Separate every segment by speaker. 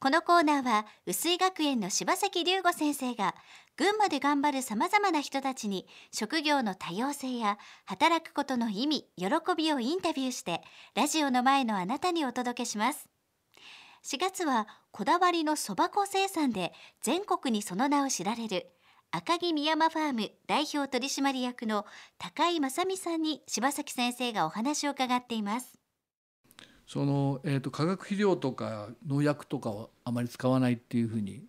Speaker 1: このコーナーは薄井学園の柴崎龍吾先生が群馬で頑張るさまざまな人たちに職業の多様性や働くことの意味喜びをインタビューしてラジオの前のあなたにお届けします。4月はこだわりのそば粉生産で全国にその名を知られる赤城宮山ファーム代表取締役の高井正美さんに柴崎先生がお話を伺っています。
Speaker 2: その、えーと、化学肥料とか農薬とかはあまり使わないっていうふうに。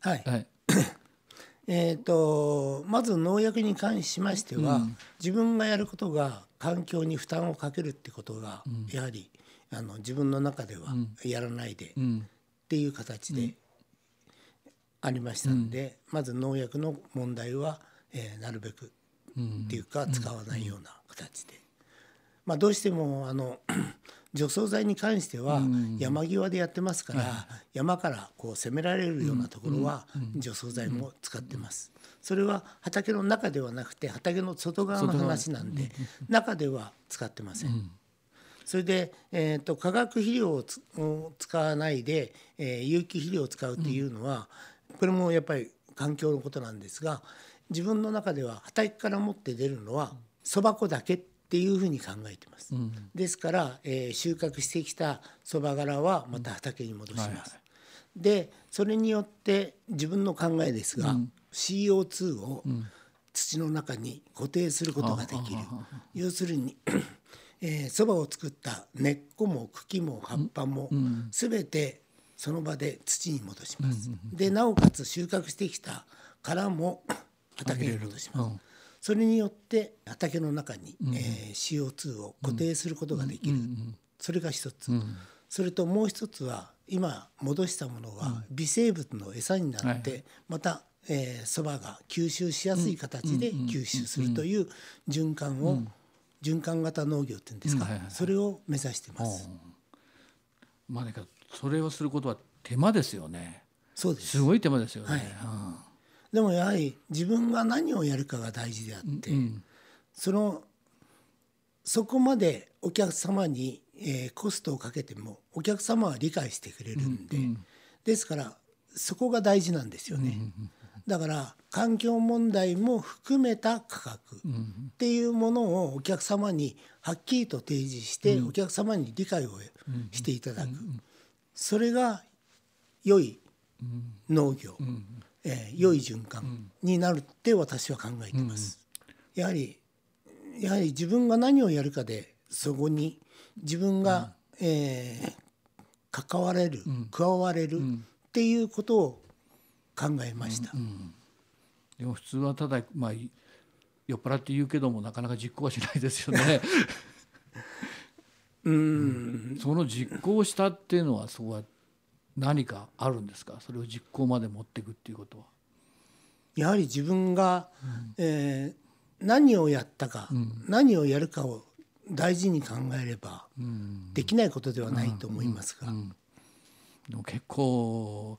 Speaker 3: はい、はい。えーと、まず農薬に関しましては、うん、自分がやることが環境に負担をかけるってことが、うん、やはりあの自分の中ではやらないで、うん、っていう形でありましたんで、まず農薬の問題は、えー、なるべくっていうか使わないような形で。まあ、どうしてもあの除草剤に関しては山際でやってますから、山からこう攻められるようなところは除草剤も使ってます。それは畑の中ではなくて畑の外側の話なんで中では使ってません。それで、えーと、化学肥料を使わないで、えー、有機肥料を使うっていうのは、これもやっぱり環境のことなんですが自分の中では畑から持って出るのはそば粉だけっていうふうに考えてます。うん、ですから、えー、収穫してきたそば殻はまた畑に戻します。うんはいはい、でそれによって自分の考えですが、うん、CO2 を土の中に固定することができる。要するに えー、そばを作った根っこも茎も葉っぱも全てその場で土に戻します。でなおかつ収穫してきた殻も畑に戻します。それによって畑の中に、うん、えー、CO2 を固定することができる、うん、それが一つ、うん、それともう一つは今戻したものは微生物の餌になって、またそば、えー、が吸収しやすい形で吸収するという循環を、循環型農業っていうんですか、はいはいはい、それを目指してます。
Speaker 2: まあ、それをすることは手間ですよね。
Speaker 3: そうです。
Speaker 2: すごい手間ですよね。はい
Speaker 3: でもやはり自分が何をやるかが大事であって、うん、そのそこまでお客様に、えー、コストをかけてもお客様は理解してくれるんで、うん、ですからそこが大事なんですよね。だから環境問題も含めた価格っていうものをお客様にはっきりと提示してお客様に理解をしていただく。それが良い農業えー、良い循環になるって私は考えてます。やはりやはり自分が何をやるかでそこに自分が、うん、えー、関われる、うん、加われるっていうことを考えました。うん、
Speaker 2: でも普通はただまあ酔っ払って言うけどもなかなか実行はしないですよね。うん、その実行したっていうのはそこは何かあるんですか？それを実行まで持っていくっていうことは。
Speaker 3: やはり自分が、うん、えー、何をやったか、うん、何をやるかを大事に考えれば、うん、できないことではないと思いますが。
Speaker 2: でも結構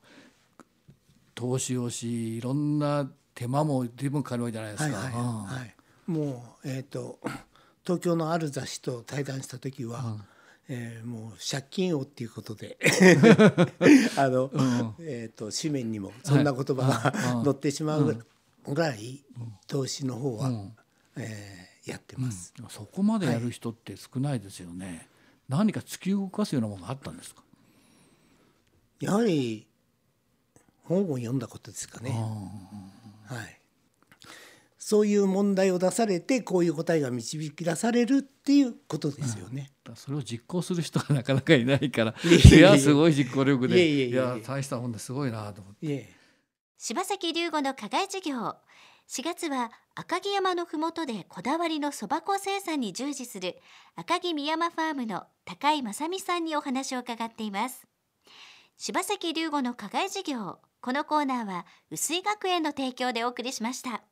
Speaker 2: 投資をしいろんな手間も随分かかるわけじゃないですか。はいはいはい、
Speaker 3: もう、えーと、東京のある雑誌と対談した時は、えー、もう借金王っていうことで。あの、うん、えーと、紙面にもそんな言葉が、載ってしまうぐらい投資の方は、うん、えー、やってます、
Speaker 2: うん、そこまでやる人って少ないですよね、はい、何か突き動かすようなものがあったんですか？
Speaker 3: やはり本を読んだことですかね。はいそういう問題を出されてこういう答えが導き出されるっていうことですよね。
Speaker 2: うん、それを実行する人がなかなかいないから
Speaker 3: い
Speaker 2: いやすごい実行力で。
Speaker 3: いや
Speaker 2: 大したもんです。ごいなと思って。
Speaker 1: 柴崎龍吾の課外授業。4月は赤城山のふもとでこだわりのそば粉生産に従事する赤城宮山ファームの高井正美さんにお話を伺っています。柴崎龍吾の課外授業。このコーナーは薄井学園の提供でお送りしました